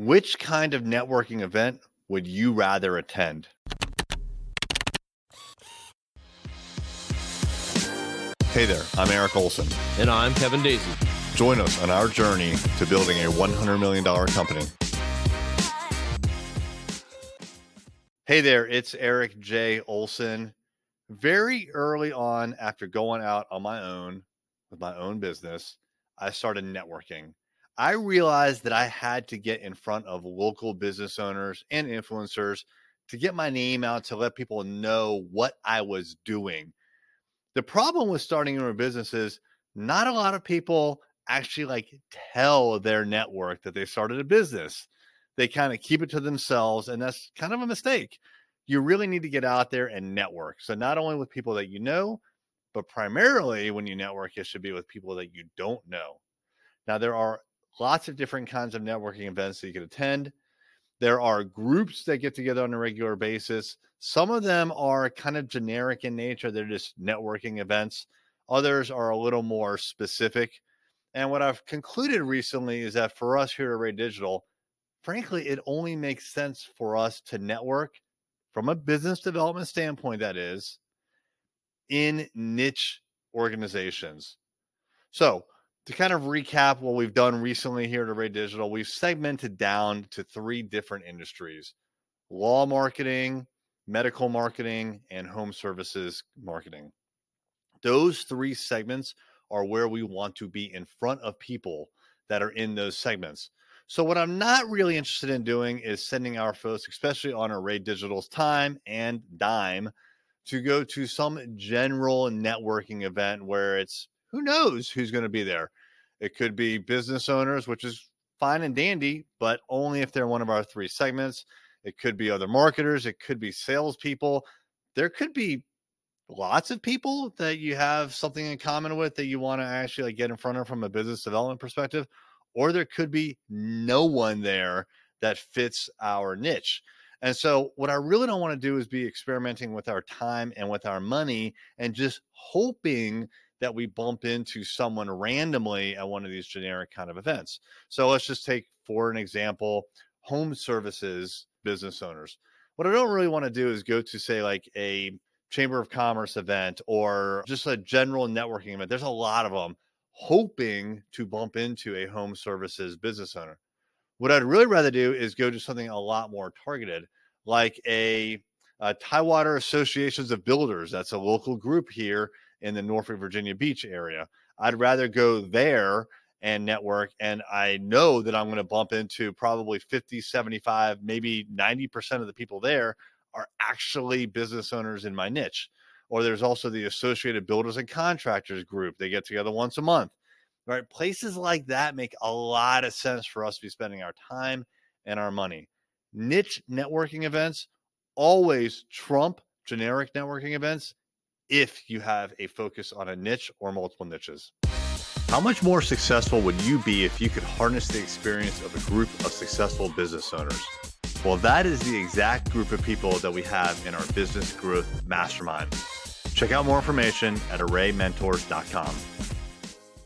Which kind of networking event would you rather attend? Hey there, I'm Eric Olson. And I'm Kevin Daisy. Join us on our journey to building a $100 million company. Hey there, it's Eric J. Olson. Very early on, after going out on my own with my own business, I started networking. I realized that I had to get in front of local business owners and influencers to get my name out to let people know what I was doing. The problem with starting your own business is not a lot of people actually like tell their network that they started a business. They kind of keep it to themselves, and that's kind of a mistake. You really need to get out there and network. So, not only with people that you know, but primarily when you network, it should be with people that you don't know. Now, there are lots of different kinds of networking events that you can attend. There are groups that get together on a regular basis. Some of them are kind of generic in nature, they're just networking events. Others are a little more specific. And what I've concluded recently is that for us here at Array Digital, frankly, it only makes sense for us to network from a business development standpoint, that is, in niche organizations. So, to kind of recap what we've done recently here at Array Digital, we've segmented down to three different industries law marketing, medical marketing, and home services marketing. Those three segments are where we want to be in front of people that are in those segments. So, what I'm not really interested in doing is sending our folks, especially on Array Digital's time and dime, to go to some general networking event where it's who knows who's going to be there. It could be business owners, which is fine and dandy, but only if they're one of our three segments. It could be other marketers. It could be salespeople. There could be lots of people that you have something in common with that you want to actually like get in front of from a business development perspective, or there could be no one there that fits our niche. And so, what I really don't want to do is be experimenting with our time and with our money and just hoping that we bump into someone randomly at one of these generic kind of events. So let's just take, for an example, home services business owners. What I don't really want to do is go to, say, like a Chamber of Commerce event or just a general networking event. There's a lot of them hoping to bump into a home services business owner. What I'd really rather do is go to something a lot more targeted, like a, a Tidewater Associations of Builders. That's a local group here in the Norfolk, Virginia Beach area. I'd rather go there and network. And I know that I'm going to bump into probably 50, 75, maybe 90% of the people there are actually business owners in my niche. Or there's also the Associated Builders and Contractors group. They get together once a month. Right? Places like that make a lot of sense for us to be spending our time and our money. Niche networking events always trump generic networking events if you have a focus on a niche or multiple niches. How much more successful would you be if you could harness the experience of a group of successful business owners? Well, that is the exact group of people that we have in our business growth mastermind. Check out more information at arraymentors.com.